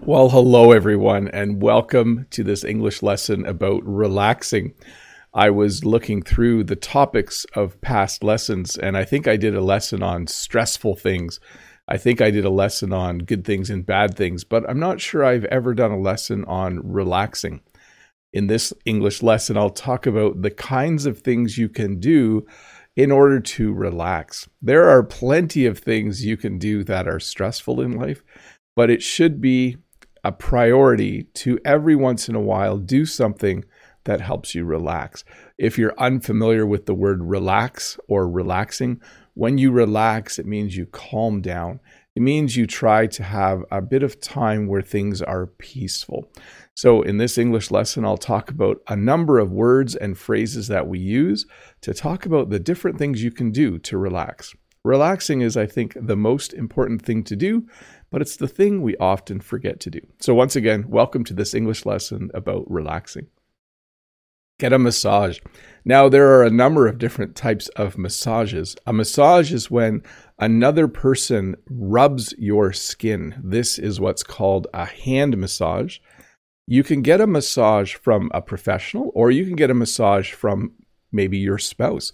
Well, hello, everyone, and welcome to this English lesson about relaxing. I was looking through the topics of past lessons, and I think I did a lesson on stressful things. I think I did a lesson on good things and bad things, but I'm not sure I've ever done a lesson on relaxing. In this English lesson, I'll talk about the kinds of things you can do in order to relax. There are plenty of things you can do that are stressful in life, but it should be a priority to every once in a while do something that helps you relax. If you're unfamiliar with the word relax or relaxing, when you relax, it means you calm down. It means you try to have a bit of time where things are peaceful. So, in this English lesson, I'll talk about a number of words and phrases that we use to talk about the different things you can do to relax. Relaxing is, I think, the most important thing to do but it's the thing we often forget to do. So, once again, welcome to this English lesson about relaxing. Get a massage. Now, there are a number of different types of massages. A massage is when another person rubs your skin. This is what's called a hand massage. You can get a massage from a professional, or you can get a massage from maybe your spouse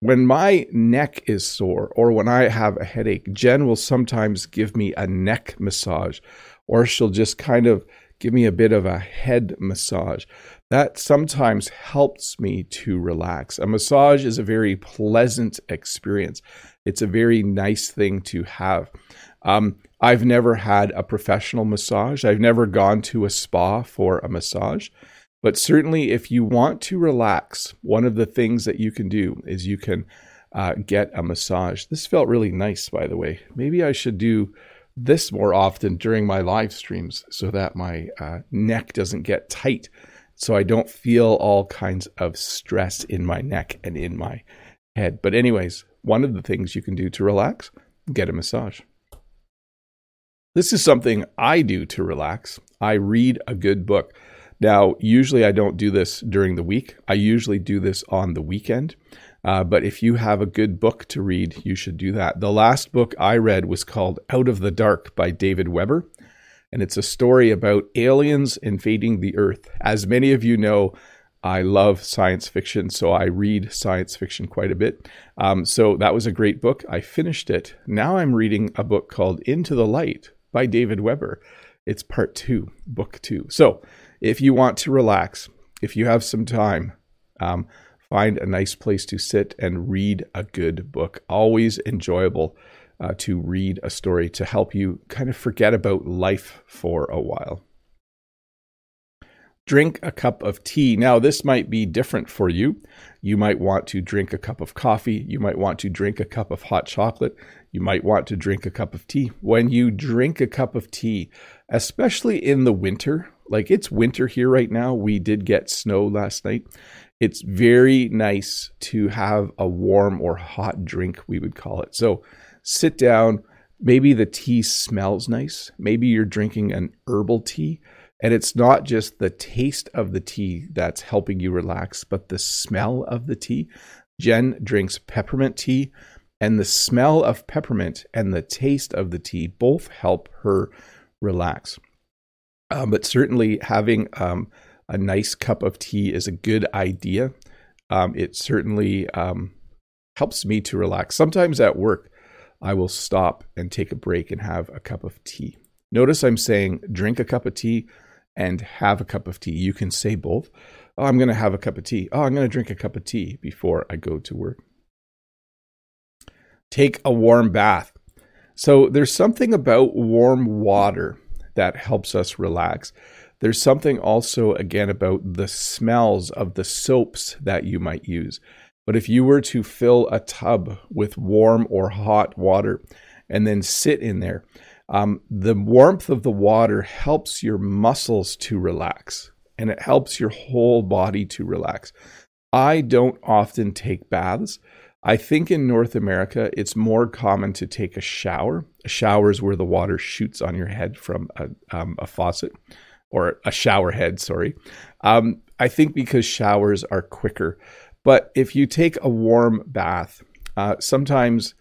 when my neck is sore or when I have a headache, Jen will sometimes give me a neck massage or she'll just kind of give me a bit of a head massage. That sometimes helps me to relax. A massage is a very pleasant experience. It's a very nice thing to have. Um, I've never had a professional massage. I've never gone to a spa for a massage. But certainly, if you want to relax, one of the things that you can do is you can uh, get a massage. This felt really nice, by the way. Maybe I should do this more often during my live streams so that my uh, neck doesn't get tight, so I don't feel all kinds of stress in my neck and in my head. But, anyways, one of the things you can do to relax, get a massage. This is something I do to relax. I read a good book. Now, usually I don't do this during the week. I usually do this on the weekend. Uh, but if you have a good book to read, you should do that. The last book I read was called Out of the Dark by David Weber. And it's a story about aliens invading the Earth. As many of you know, I love science fiction, so I read science fiction quite a bit. Um, so that was a great book. I finished it. Now I'm reading a book called Into the Light by David Weber. It's part two, book two. So if you want to relax, if you have some time, um, find a nice place to sit and read a good book. Always enjoyable uh, to read a story to help you kind of forget about life for a while. Drink a cup of tea. Now, this might be different for you. You might want to drink a cup of coffee. You might want to drink a cup of hot chocolate. You might want to drink a cup of tea. When you drink a cup of tea, especially in the winter, like it's winter here right now. We did get snow last night. It's very nice to have a warm or hot drink, we would call it. So sit down. Maybe the tea smells nice. Maybe you're drinking an herbal tea. And it's not just the taste of the tea that's helping you relax, but the smell of the tea. Jen drinks peppermint tea, and the smell of peppermint and the taste of the tea both help her relax. Um, but certainly having um, a nice cup of tea is a good idea. Um, it certainly um, helps me to relax. Sometimes at work, I will stop and take a break and have a cup of tea. Notice I'm saying drink a cup of tea and have a cup of tea. You can say both. Oh, I'm going to have a cup of tea. Oh, I'm going to drink a cup of tea before I go to work. Take a warm bath. So there's something about warm water that helps us relax. There's something also, again, about the smells of the soaps that you might use. But if you were to fill a tub with warm or hot water and then sit in there, um, the warmth of the water helps your muscles to relax and it helps your whole body to relax. I don't often take baths. I think in North America, it's more common to take a shower. A shower is where the water shoots on your head from a, um, a faucet or a shower head, sorry. Um, I think because showers are quicker. But if you take a warm bath, uh, sometimes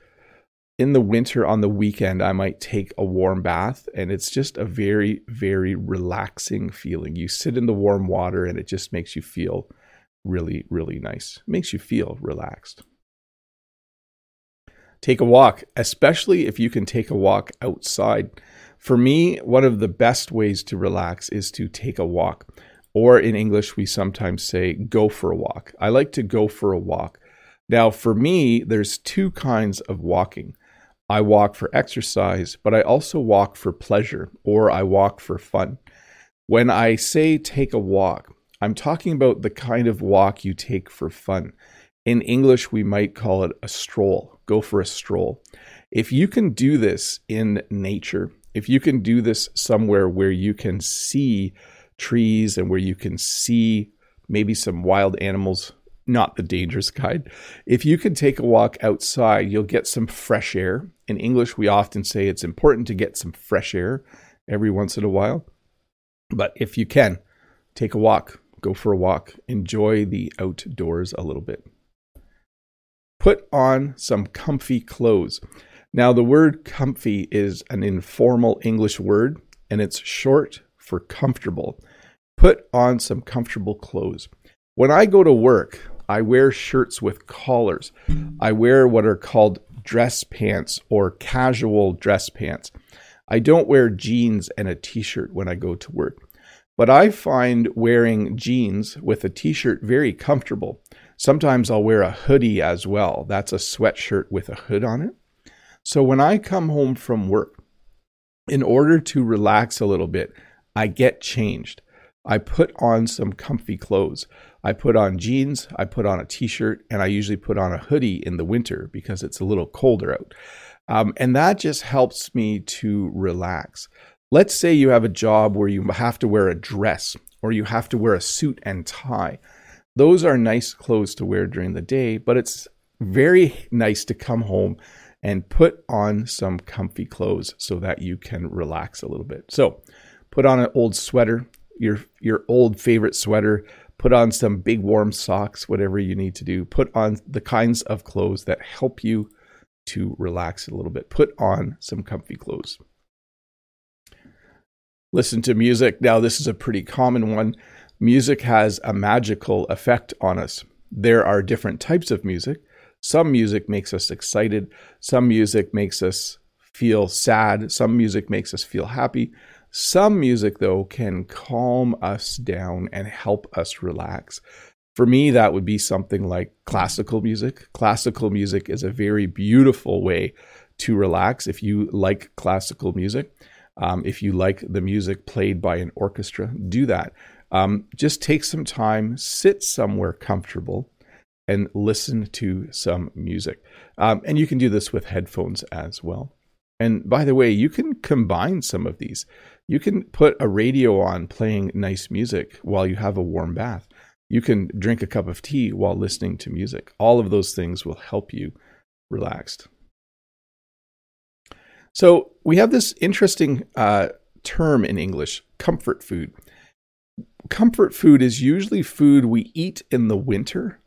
in the winter on the weekend, I might take a warm bath, and it's just a very, very relaxing feeling. You sit in the warm water, and it just makes you feel really, really nice. It makes you feel relaxed. Take a walk, especially if you can take a walk outside. For me, one of the best ways to relax is to take a walk. Or in English, we sometimes say go for a walk. I like to go for a walk. Now, for me, there's two kinds of walking. I walk for exercise, but I also walk for pleasure or I walk for fun. When I say take a walk, I'm talking about the kind of walk you take for fun. In English, we might call it a stroll. Go for a stroll. If you can do this in nature, if you can do this somewhere where you can see trees and where you can see maybe some wild animals, not the dangerous kind, if you can take a walk outside, you'll get some fresh air. In English, we often say it's important to get some fresh air every once in a while. But if you can, take a walk, go for a walk, enjoy the outdoors a little bit. Put on some comfy clothes. Now, the word comfy is an informal English word and it's short for comfortable. Put on some comfortable clothes. When I go to work, I wear shirts with collars. I wear what are called dress pants or casual dress pants. I don't wear jeans and a t shirt when I go to work. But I find wearing jeans with a t shirt very comfortable. Sometimes I'll wear a hoodie as well. That's a sweatshirt with a hood on it. So when I come home from work, in order to relax a little bit, I get changed. I put on some comfy clothes. I put on jeans, I put on a t shirt, and I usually put on a hoodie in the winter because it's a little colder out. Um, and that just helps me to relax. Let's say you have a job where you have to wear a dress or you have to wear a suit and tie. Those are nice clothes to wear during the day, but it's very nice to come home and put on some comfy clothes so that you can relax a little bit. So, put on an old sweater, your your old favorite sweater, put on some big warm socks, whatever you need to do. Put on the kinds of clothes that help you to relax a little bit. Put on some comfy clothes. Listen to music. Now, this is a pretty common one. Music has a magical effect on us. There are different types of music. Some music makes us excited, some music makes us feel sad, some music makes us feel happy. Some music, though, can calm us down and help us relax. For me, that would be something like classical music. Classical music is a very beautiful way to relax if you like classical music. Um, if you like the music played by an orchestra, do that. Um, just take some time, sit somewhere comfortable, and listen to some music. Um, and you can do this with headphones as well. And by the way, you can combine some of these. You can put a radio on playing nice music while you have a warm bath. You can drink a cup of tea while listening to music. All of those things will help you relaxed. So we have this interesting uh, term in English, comfort food. Comfort food is usually food we eat in the winter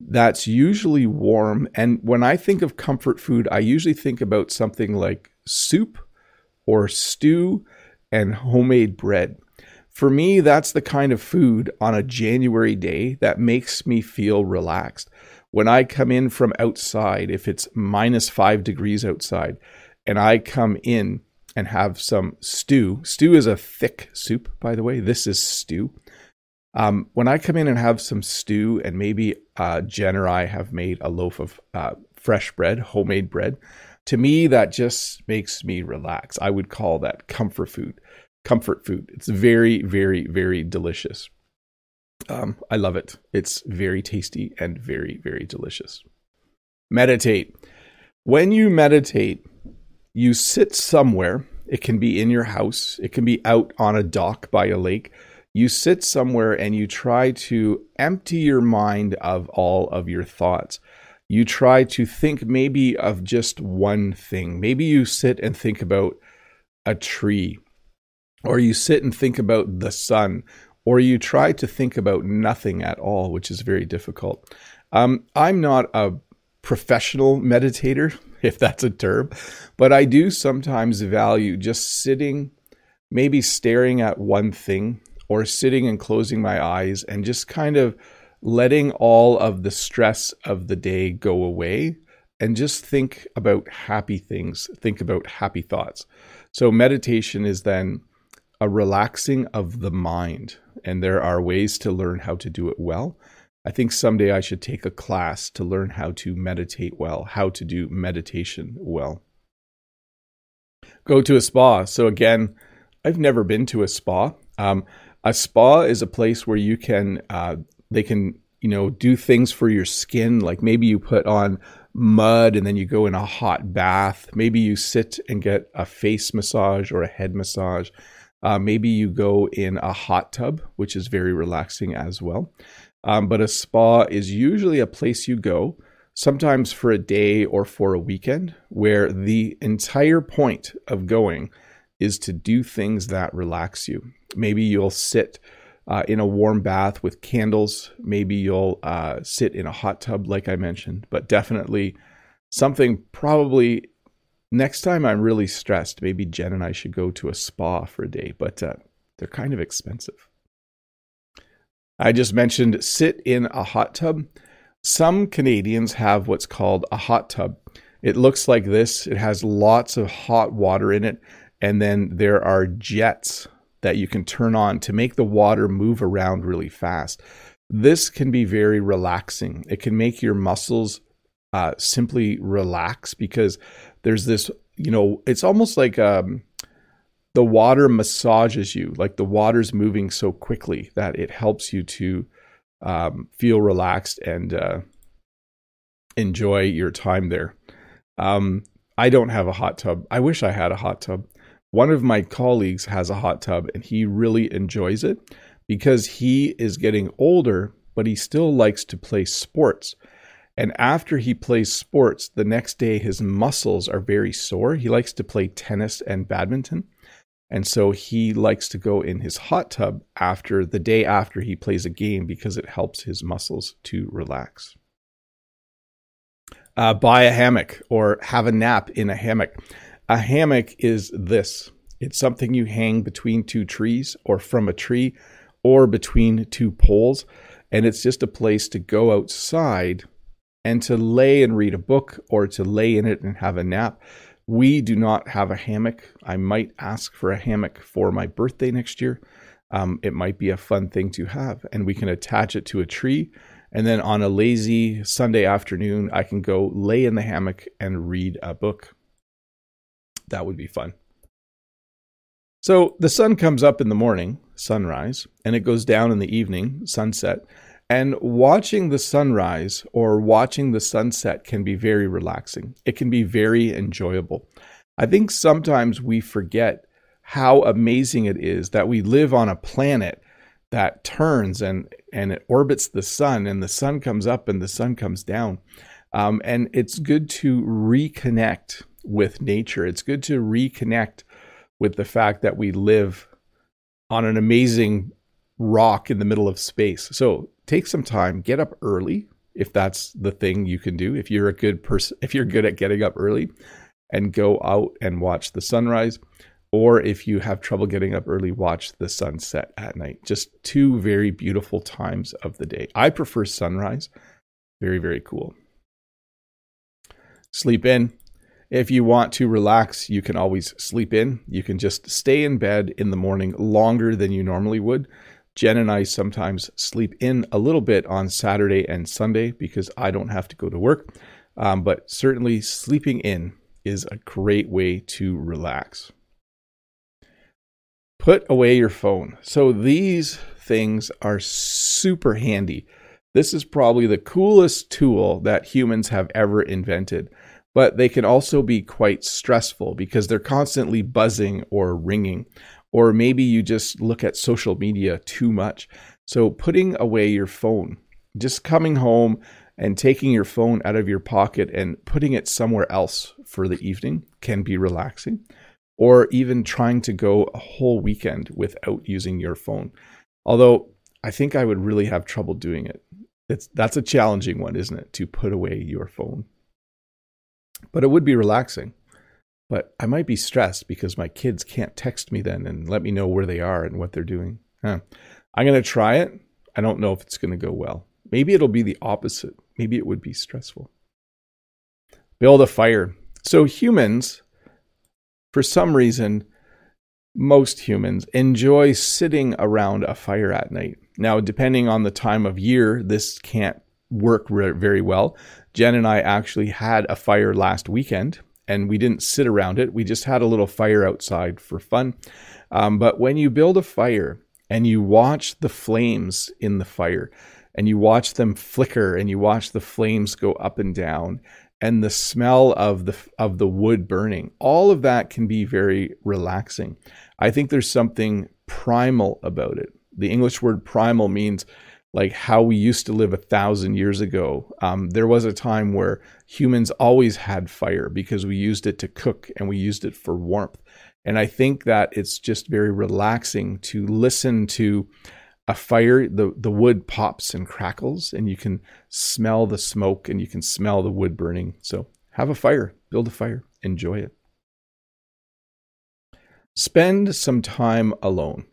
that's usually warm. And when I think of comfort food, I usually think about something like soup or stew and homemade bread. For me, that's the kind of food on a January day that makes me feel relaxed. When I come in from outside, if it's minus five degrees outside, and I come in and have some stew, stew is a thick soup, by the way. This is stew. Um, when I come in and have some stew, and maybe uh, Jen or I have made a loaf of uh, fresh bread, homemade bread, to me that just makes me relax. I would call that comfort food. Comfort food. It's very, very, very delicious. Um, I love it. It's very tasty and very, very delicious. Meditate. When you meditate, you sit somewhere. It can be in your house. It can be out on a dock by a lake you sit somewhere and you try to empty your mind of all of your thoughts. You try to think maybe of just one thing. Maybe you sit and think about a tree, or you sit and think about the sun, or you try to think about nothing at all, which is very difficult. Um, I'm not a professional meditator. if that's a term. But I do sometimes value just sitting, maybe staring at one thing or sitting and closing my eyes and just kind of letting all of the stress of the day go away and just think about happy things, think about happy thoughts. So, meditation is then a relaxing of the mind, and there are ways to learn how to do it well. I think someday I should take a class to learn how to meditate well, how to do meditation well. Go to a spa. So, again, I've never been to a spa. Um, a spa is a place where you can, uh, they can, you know, do things for your skin. Like maybe you put on mud and then you go in a hot bath. Maybe you sit and get a face massage or a head massage. Uh, maybe you go in a hot tub, which is very relaxing as well. Um, but a spa is usually a place you go, sometimes for a day or for a weekend, where the entire point of going is to do things that relax you. Maybe you'll sit uh, in a warm bath with candles. Maybe you'll uh, sit in a hot tub, like I mentioned, but definitely something probably next time I'm really stressed, maybe Jen and I should go to a spa for a day, but uh, they're kind of expensive. I just mentioned sit in a hot tub. Some Canadians have what's called a hot tub. It looks like this. It has lots of hot water in it, and then there are jets that you can turn on to make the water move around really fast. This can be very relaxing. It can make your muscles uh, simply relax because there's this, you know, it's almost like um, the water massages you, like the water's moving so quickly that it helps you to um, feel relaxed and uh, enjoy your time there. Um, I don't have a hot tub. I wish I had a hot tub. One of my colleagues has a hot tub and he really enjoys it because he is getting older, but he still likes to play sports. And after he plays sports, the next day his muscles are very sore. He likes to play tennis and badminton. And so he likes to go in his hot tub after the day after he plays a game because it helps his muscles to relax. Uh, buy a hammock or have a nap in a hammock. A hammock is this it's something you hang between two trees or from a tree or between two poles. And it's just a place to go outside and to lay and read a book or to lay in it and have a nap. We do not have a hammock. I might ask for a hammock for my birthday next year. Um, it might be a fun thing to have, and we can attach it to a tree. And then on a lazy Sunday afternoon, I can go lay in the hammock and read a book that would be fun. So the sun comes up in the morning, sunrise, and it goes down in the evening, sunset. And watching the sunrise or watching the sunset can be very relaxing. It can be very enjoyable. I think sometimes we forget how amazing it is that we live on a planet that turns and and it orbits the sun and the sun comes up and the sun comes down um, and it's good to reconnect with nature. It's good to reconnect with the fact that we live on an amazing rock in the middle of space. So take some time, get up early if that's the thing you can do. If you're a good person, if you're good at getting up early and go out and watch the sunrise, or if you have trouble getting up early, watch the sunset at night. Just two very beautiful times of the day. I prefer sunrise. Very, very cool. Sleep in, if you want to relax, you can always sleep in. You can just stay in bed in the morning longer than you normally would. Jen and I sometimes sleep in a little bit on Saturday and Sunday because I don't have to go to work. Um, but certainly, sleeping in is a great way to relax. Put away your phone. So, these things are super handy. This is probably the coolest tool that humans have ever invented but they can also be quite stressful because they're constantly buzzing or ringing. Or maybe you just look at social media too much. So, putting away your phone, just coming home and taking your phone out of your pocket and putting it somewhere else for the evening can be relaxing. Or even trying to go a whole weekend without using your phone. Although I think I would really have trouble doing it. It's, that's a challenging one, isn't it? To put away your phone. But it would be relaxing. But I might be stressed because my kids can't text me then and let me know where they are and what they're doing. Huh. I'm going to try it. I don't know if it's going to go well. Maybe it'll be the opposite. Maybe it would be stressful. Build a fire. So, humans, for some reason, most humans enjoy sitting around a fire at night. Now, depending on the time of year, this can't work very well. Jen and I actually had a fire last weekend and we didn't sit around it. We just had a little fire outside for fun. Um, but when you build a fire and you watch the flames in the fire and you watch them flicker and you watch the flames go up and down and the smell of the of the wood burning all of that can be very relaxing i think there's something primal about it the english word primal means like how we used to live a thousand years ago. Um, there was a time where humans always had fire because we used it to cook and we used it for warmth. And I think that it's just very relaxing to listen to a fire. The, the wood pops and crackles, and you can smell the smoke and you can smell the wood burning. So have a fire, build a fire, enjoy it. Spend some time alone.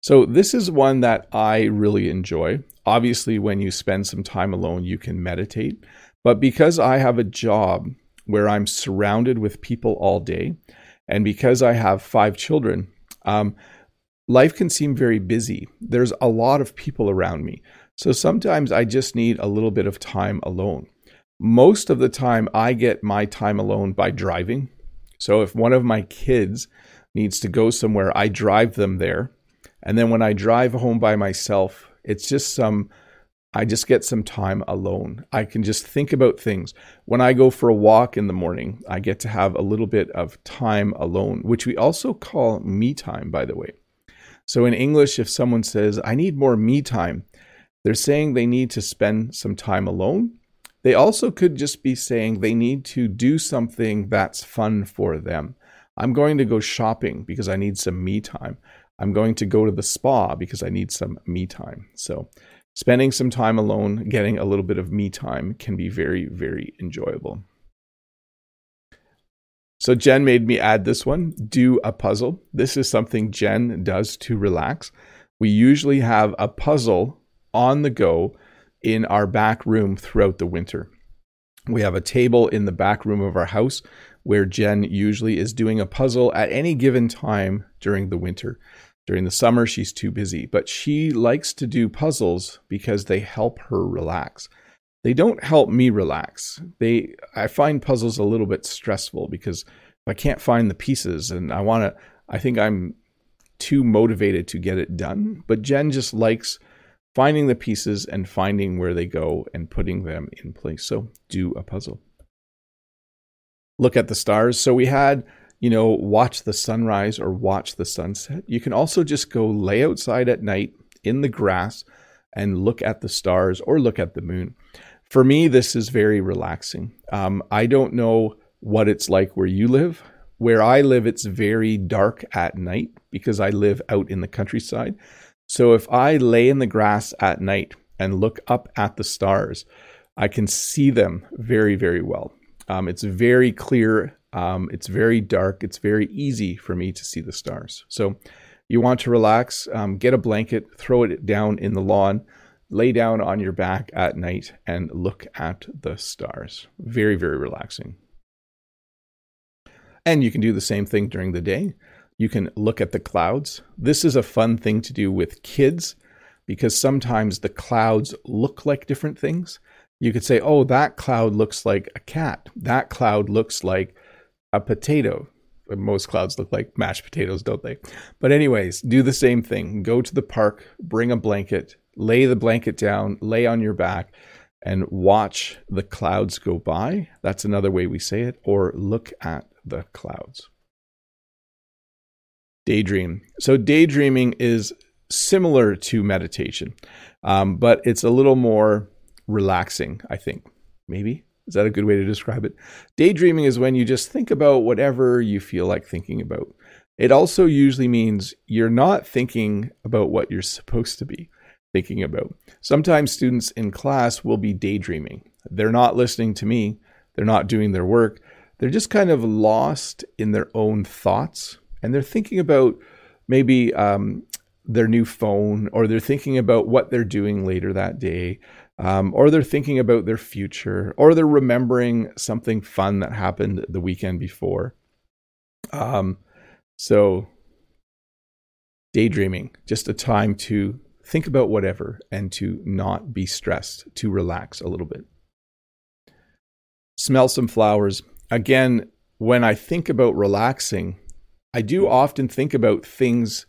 So, this is one that I really enjoy. Obviously, when you spend some time alone, you can meditate. But because I have a job where I'm surrounded with people all day, and because I have five children, um, life can seem very busy. There's a lot of people around me. So sometimes I just need a little bit of time alone. Most of the time, I get my time alone by driving. So if one of my kids needs to go somewhere, I drive them there and then when I drive home by myself, it's just some, I just get some time alone. I can just think about things. When I go for a walk in the morning, I get to have a little bit of time alone, which we also call me time, by the way. So in English, if someone says, I need more me time, they're saying they need to spend some time alone. They also could just be saying they need to do something that's fun for them. I'm going to go shopping because I need some me time. I'm going to go to the spa because I need some me time. So, spending some time alone, getting a little bit of me time can be very, very enjoyable. So, Jen made me add this one do a puzzle. This is something Jen does to relax. We usually have a puzzle on the go in our back room throughout the winter. We have a table in the back room of our house where Jen usually is doing a puzzle at any given time during the winter. During the summer, she's too busy, but she likes to do puzzles because they help her relax. They don't help me relax. They I find puzzles a little bit stressful because I can't find the pieces and I want to I think I'm too motivated to get it done, but Jen just likes finding the pieces and finding where they go and putting them in place. So, do a puzzle. Look at the stars. So we had you know, watch the sunrise or watch the sunset. You can also just go lay outside at night in the grass and look at the stars or look at the moon. For me, this is very relaxing. Um, I don't know what it's like where you live. Where I live, it's very dark at night because I live out in the countryside. So if I lay in the grass at night and look up at the stars, I can see them very, very well. Um, it's very clear um, it's very dark. It's very easy for me to see the stars. So, you want to relax, um, get a blanket, throw it down in the lawn, lay down on your back at night, and look at the stars. Very, very relaxing. And you can do the same thing during the day. You can look at the clouds. This is a fun thing to do with kids because sometimes the clouds look like different things. You could say, oh, that cloud looks like a cat. That cloud looks like a potato. Most clouds look like mashed potatoes, don't they? But, anyways, do the same thing. Go to the park, bring a blanket, lay the blanket down, lay on your back, and watch the clouds go by. That's another way we say it, or look at the clouds. Daydream. So, daydreaming is similar to meditation, um, but it's a little more relaxing, I think. Maybe. Is that a good way to describe it? Daydreaming is when you just think about whatever you feel like thinking about. It also usually means you're not thinking about what you're supposed to be thinking about. Sometimes students in class will be daydreaming. They're not listening to me, they're not doing their work. they're just kind of lost in their own thoughts and they're thinking about maybe um, their new phone or they're thinking about what they're doing later that day um, or they're thinking about their future or they're remembering something fun that happened the weekend before um, so daydreaming just a time to think about whatever and to not be stressed to relax a little bit smell some flowers again when i think about relaxing I do often think about things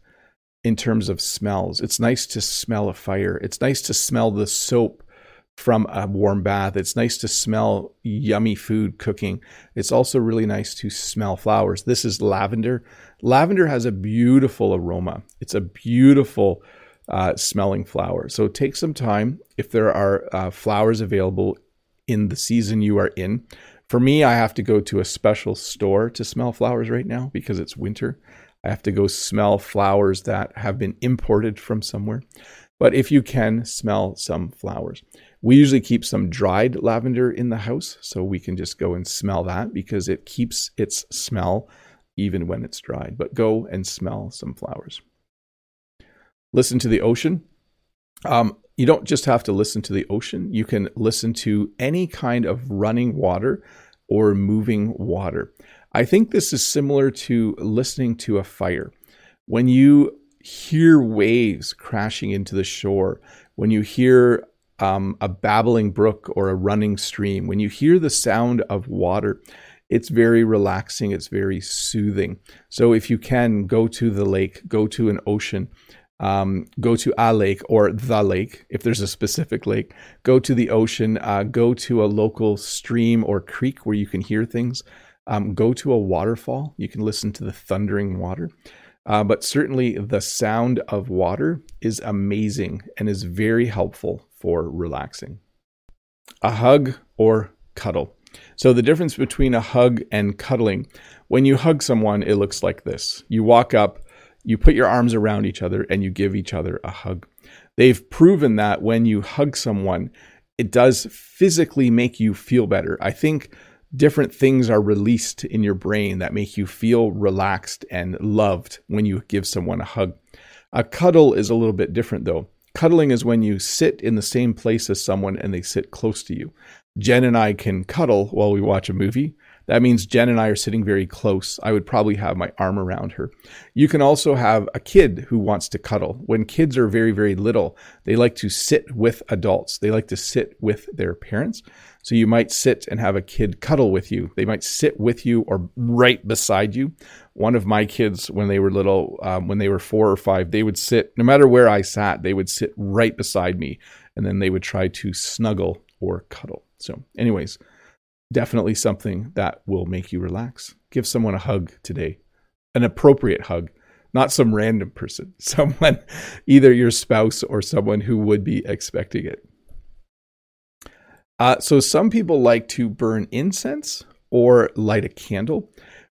in terms of smells. It's nice to smell a fire. It's nice to smell the soap from a warm bath. It's nice to smell yummy food cooking. It's also really nice to smell flowers. This is lavender. Lavender has a beautiful aroma. It's a beautiful uh, smelling flower. So take some time if there are uh, flowers available in the season you are in for me, I have to go to a special store to smell flowers right now because it's winter. I have to go smell flowers that have been imported from somewhere. But if you can, smell some flowers. We usually keep some dried lavender in the house, so we can just go and smell that because it keeps its smell even when it's dried. But go and smell some flowers. Listen to the ocean. Um, you don't just have to listen to the ocean, you can listen to any kind of running water or moving water. I think this is similar to listening to a fire. When you hear waves crashing into the shore, when you hear um, a babbling brook or a running stream, when you hear the sound of water, it's very relaxing, it's very soothing. So, if you can go to the lake, go to an ocean, um, go to a lake or the lake if there's a specific lake go to the ocean uh, go to a local stream or creek where you can hear things um, go to a waterfall you can listen to the thundering water uh, but certainly the sound of water is amazing and is very helpful for relaxing a hug or cuddle so the difference between a hug and cuddling when you hug someone it looks like this you walk up you put your arms around each other and you give each other a hug. They've proven that when you hug someone, it does physically make you feel better. I think different things are released in your brain that make you feel relaxed and loved when you give someone a hug. A cuddle is a little bit different though. Cuddling is when you sit in the same place as someone and they sit close to you. Jen and I can cuddle while we watch a movie. That means Jen and I are sitting very close. I would probably have my arm around her. You can also have a kid who wants to cuddle. When kids are very, very little, they like to sit with adults, they like to sit with their parents. So you might sit and have a kid cuddle with you. They might sit with you or right beside you. One of my kids, when they were little, um, when they were four or five, they would sit, no matter where I sat, they would sit right beside me. And then they would try to snuggle or cuddle. So, anyways, definitely something that will make you relax. Give someone a hug today, an appropriate hug, not some random person, someone, either your spouse or someone who would be expecting it. Uh, so, some people like to burn incense or light a candle.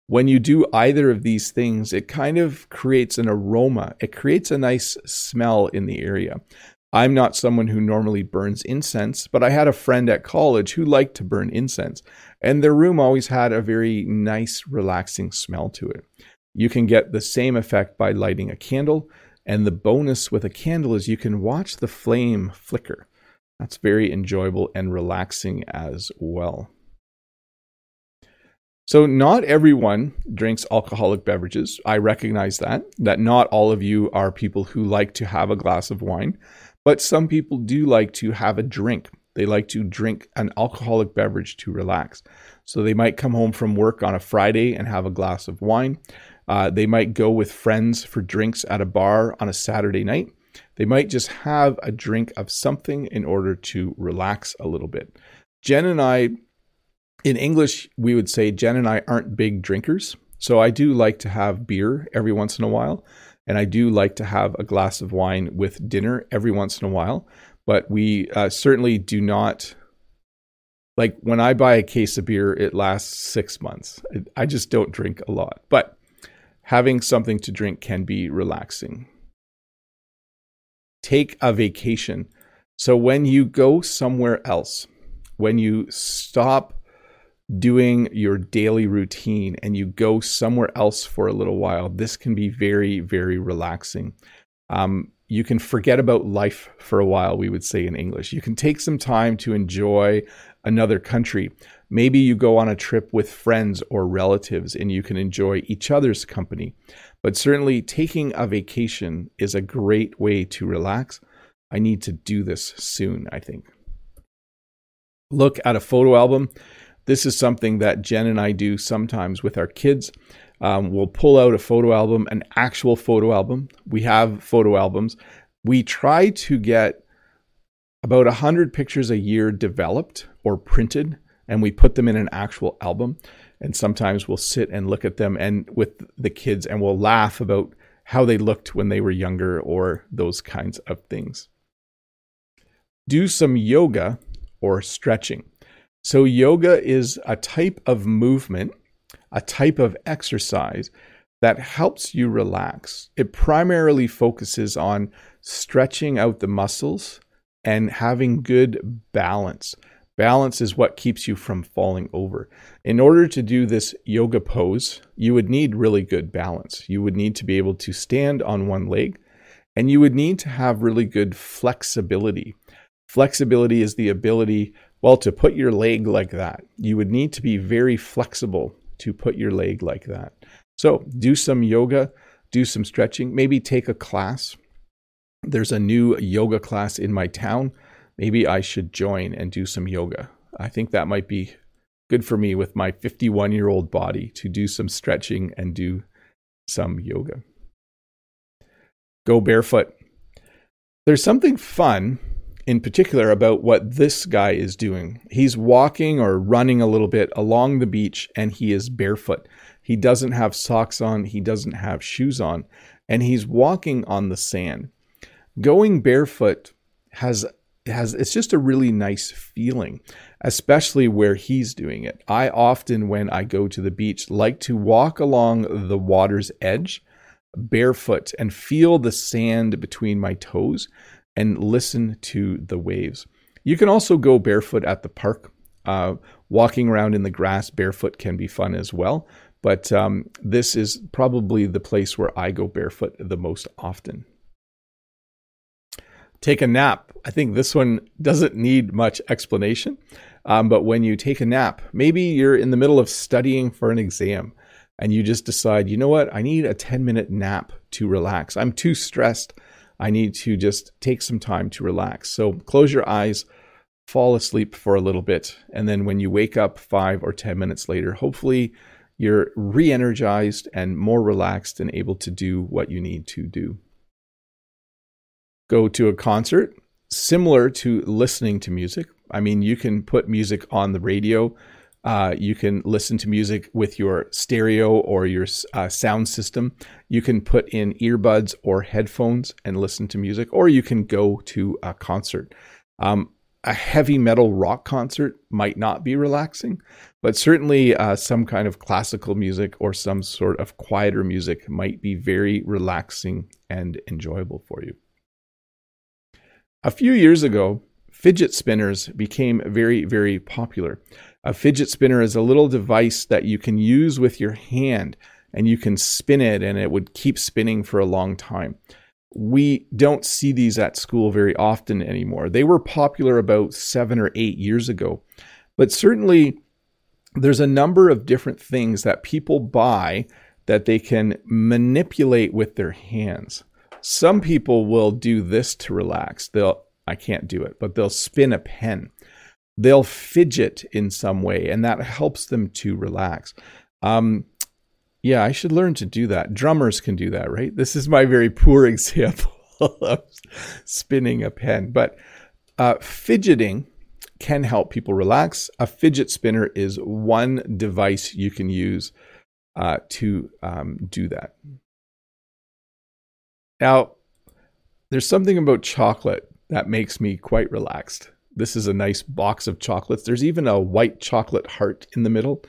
When you do either of these things, it kind of creates an aroma. It creates a nice smell in the area. I'm not someone who normally burns incense, but I had a friend at college who liked to burn incense, and their room always had a very nice, relaxing smell to it. You can get the same effect by lighting a candle, and the bonus with a candle is you can watch the flame flicker. That's very enjoyable and relaxing as well. So, not everyone drinks alcoholic beverages. I recognize that, that not all of you are people who like to have a glass of wine. But some people do like to have a drink. They like to drink an alcoholic beverage to relax. So they might come home from work on a Friday and have a glass of wine. Uh, they might go with friends for drinks at a bar on a Saturday night. They might just have a drink of something in order to relax a little bit. Jen and I, in English, we would say Jen and I aren't big drinkers. So I do like to have beer every once in a while. And I do like to have a glass of wine with dinner every once in a while, but we uh, certainly do not. Like when I buy a case of beer, it lasts six months. I just don't drink a lot, but having something to drink can be relaxing. Take a vacation. So when you go somewhere else, when you stop doing your daily routine and you go somewhere else for a little while, this can be very, very relaxing. Um, you can forget about life for a while, we would say in English. You can take some time to enjoy another country. Maybe you go on a trip with friends or relatives and you can enjoy each other's company. But certainly, taking a vacation is a great way to relax. I need to do this soon, I think. Look at a photo album this is something that Jen and I do sometimes with our kids. Um, we'll pull out a photo album, an actual photo album. We have photo albums. We try to get about 100 pictures a year developed or printed, and we put them in an actual album. And sometimes we'll sit and look at them and with the kids, and we'll laugh about how they looked when they were younger or those kinds of things. Do some yoga or stretching. So, yoga is a type of movement, a type of exercise that helps you relax. It primarily focuses on stretching out the muscles and having good balance. Balance is what keeps you from falling over. In order to do this yoga pose, you would need really good balance. You would need to be able to stand on one leg and you would need to have really good flexibility. Flexibility is the ability well, to put your leg like that, you would need to be very flexible to put your leg like that. So, do some yoga, do some stretching, maybe take a class. There's a new yoga class in my town. Maybe I should join and do some yoga. I think that might be good for me with my 51 year old body to do some stretching and do some yoga. Go barefoot. There's something fun in particular about what this guy is doing. He's walking or running a little bit along the beach and he is barefoot. He doesn't have socks on, he doesn't have shoes on, and he's walking on the sand. Going barefoot has has it's just a really nice feeling, especially where he's doing it. I often when I go to the beach like to walk along the water's edge barefoot and feel the sand between my toes and listen to the waves. You can also go barefoot at the park. Uh, walking around in the grass barefoot can be fun as well, but um, this is probably the place where I go barefoot the most often. Take a nap. I think this one doesn't need much explanation, um, but when you take a nap, maybe you're in the middle of studying for an exam and you just decide, you know what, I need a 10 minute nap to relax. I'm too stressed I need to just take some time to relax. So close your eyes, fall asleep for a little bit, and then when you wake up five or 10 minutes later, hopefully you're re energized and more relaxed and able to do what you need to do. Go to a concert, similar to listening to music. I mean, you can put music on the radio uh, you can listen to music with your stereo or your uh, sound system. You can put in earbuds or headphones and listen to music, or you can go to a concert. Um, a heavy metal rock concert might not be relaxing, but certainly uh, some kind of classical music or some sort of quieter music might be very relaxing and enjoyable for you. A few years ago, fidget spinners became very, very popular. A fidget spinner is a little device that you can use with your hand and you can spin it and it would keep spinning for a long time. We don't see these at school very often anymore. They were popular about seven or eight years ago, but certainly there's a number of different things that people buy that they can manipulate with their hands. Some people will do this to relax. They'll I can't do it, but they'll spin a pen they'll fidget in some way, and that helps them to relax. Um, yeah, I should learn to do that. Drummers can do that, right? This is my very poor example of spinning a pen, but uh, fidgeting can help people relax. A fidget spinner is one device you can use uh, to um, do that. Now, there's something about chocolate that makes me quite relaxed. This is a nice box of chocolates. There's even a white chocolate heart in the middle.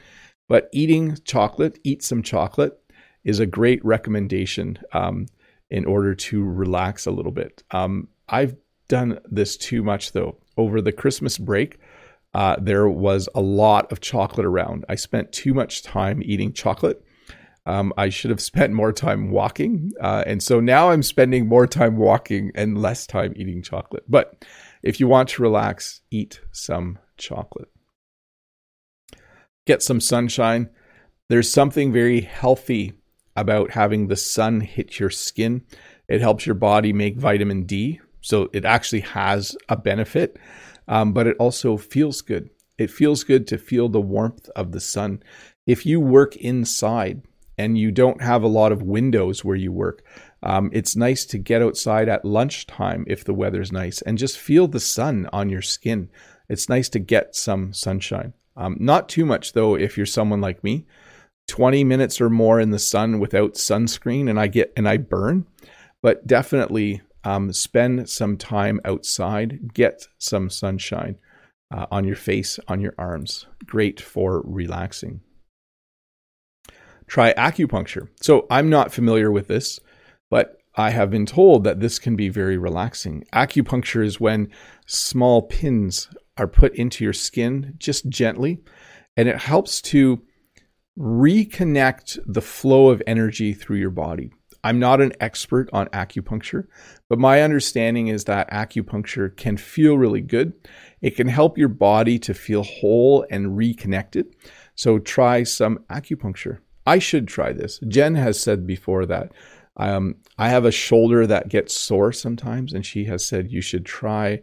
But eating chocolate, eat some chocolate, is a great recommendation um, in order to relax a little bit. Um, I've done this too much though. Over the Christmas break, uh, there was a lot of chocolate around. I spent too much time eating chocolate. Um, I should have spent more time walking. Uh, and so now I'm spending more time walking and less time eating chocolate. But if you want to relax, eat some chocolate. Get some sunshine. There's something very healthy about having the sun hit your skin. It helps your body make vitamin D. So it actually has a benefit, um, but it also feels good. It feels good to feel the warmth of the sun. If you work inside and you don't have a lot of windows where you work, um, it's nice to get outside at lunchtime if the weather's nice and just feel the sun on your skin. It's nice to get some sunshine. Um, not too much though, if you're someone like me. 20 minutes or more in the sun without sunscreen and I get and I burn. But definitely um, spend some time outside, get some sunshine uh, on your face, on your arms. Great for relaxing. Try acupuncture. So I'm not familiar with this, but I have been told that this can be very relaxing. Acupuncture is when small pins are put into your skin just gently, and it helps to reconnect the flow of energy through your body. I'm not an expert on acupuncture, but my understanding is that acupuncture can feel really good. It can help your body to feel whole and reconnected. So try some acupuncture. I should try this. Jen has said before that um, I have a shoulder that gets sore sometimes, and she has said you should try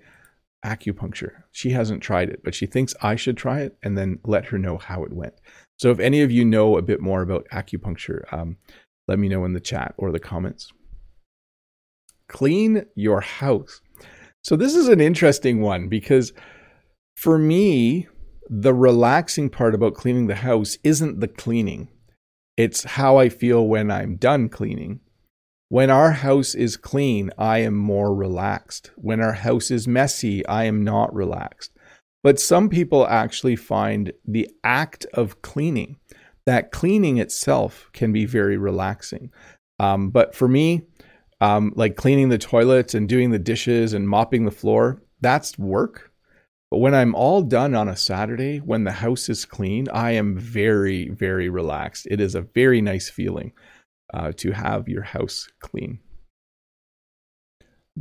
acupuncture. She hasn't tried it, but she thinks I should try it and then let her know how it went. So if any of you know a bit more about acupuncture, um, let me know in the chat or the comments. Clean your house. So this is an interesting one because for me, the relaxing part about cleaning the house isn't the cleaning. It's how I feel when I'm done cleaning. When our house is clean, I am more relaxed. When our house is messy, I am not relaxed. But some people actually find the act of cleaning, that cleaning itself can be very relaxing. Um, but for me, um, like cleaning the toilets and doing the dishes and mopping the floor, that's work. But when I'm all done on a Saturday, when the house is clean, I am very, very relaxed. It is a very nice feeling uh, to have your house clean.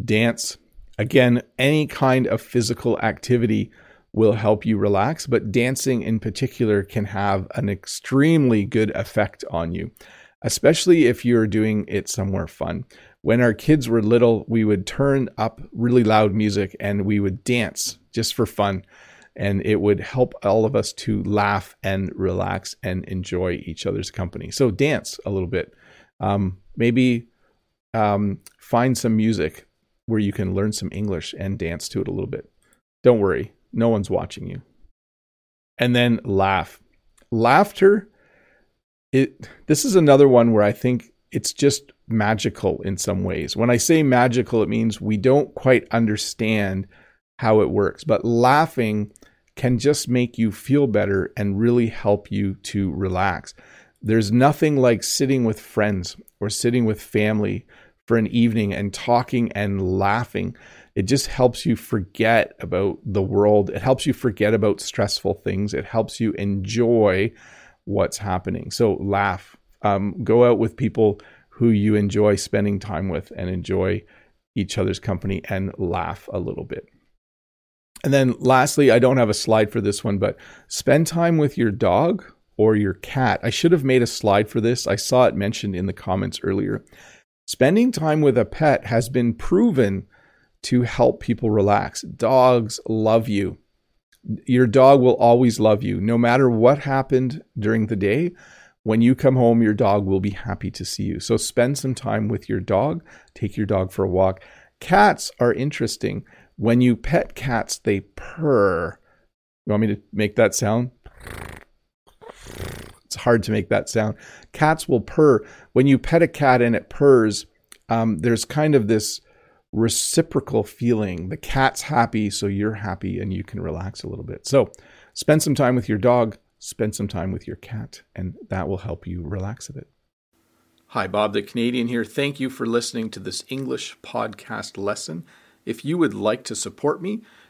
Dance. Again, any kind of physical activity will help you relax, but dancing in particular can have an extremely good effect on you, especially if you're doing it somewhere fun. When our kids were little, we would turn up really loud music and we would dance just for fun. And it would help all of us to laugh and relax and enjoy each other's company. So, dance a little bit. Um, maybe um, find some music where you can learn some English and dance to it a little bit. Don't worry, no one's watching you. And then laugh. Laughter it this is another one where I think it's just magical in some ways. When I say magical, it means we don't quite understand how it works, but laughing can just make you feel better and really help you to relax. There's nothing like sitting with friends or sitting with family for an evening and talking and laughing it just helps you forget about the world. It helps you forget about stressful things. It helps you enjoy what's happening. So laugh. Um, go out with people who you enjoy spending time with and enjoy each other's company and laugh a little bit. And then lastly, I don't have a slide for this one, but spend time with your dog or your cat. I should have made a slide for this. I saw it mentioned in the comments earlier. Spending time with a pet has been proven to help people relax. Dogs love you. Your dog will always love you. No matter what happened during the day, when you come home, your dog will be happy to see you. So spend some time with your dog. Take your dog for a walk. Cats are interesting. When you pet cats, they purr. You want me to make that sound? It's hard to make that sound. Cats will purr. When you pet a cat and it purrs, um, there's kind of this reciprocal feeling. The cat's happy, so you're happy, and you can relax a little bit. So, spend some time with your dog, spend some time with your cat, and that will help you relax a bit. Hi, Bob the Canadian here. Thank you for listening to this English podcast lesson. If you would like to support me,